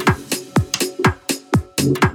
thank you.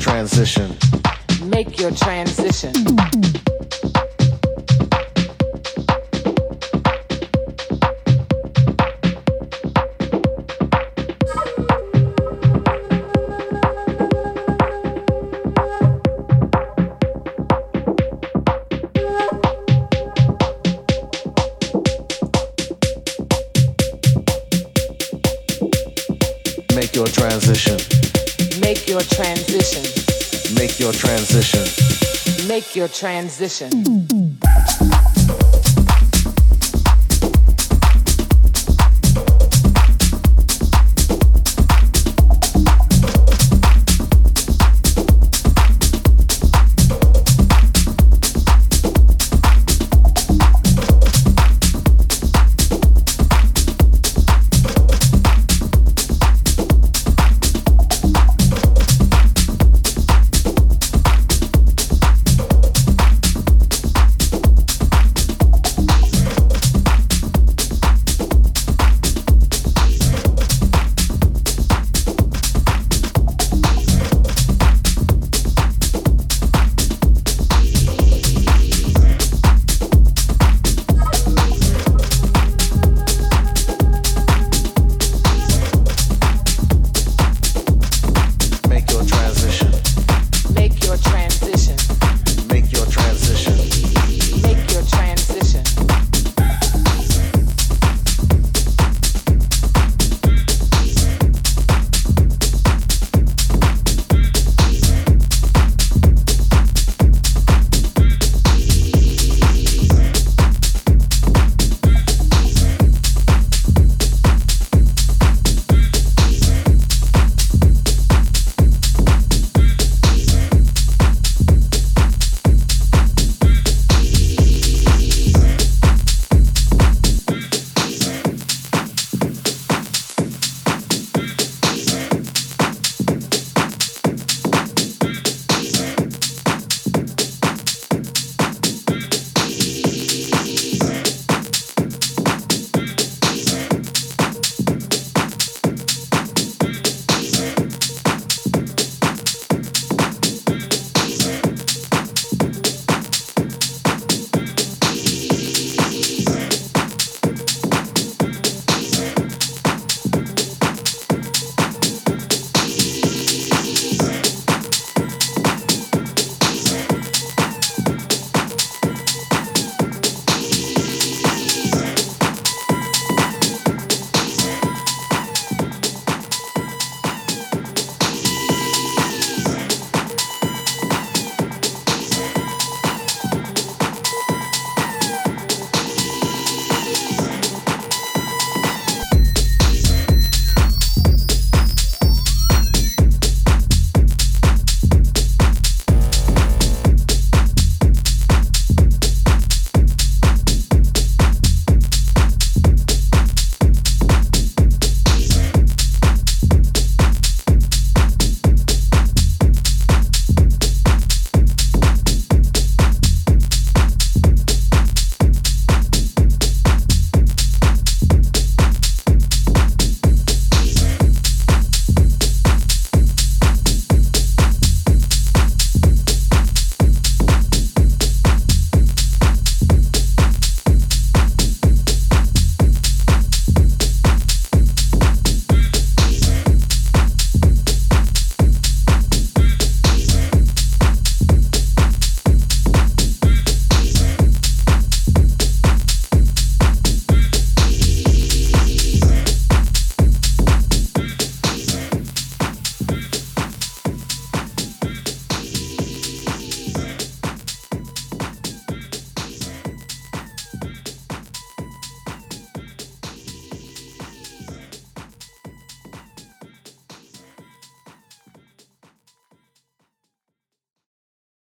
Transition. Transition.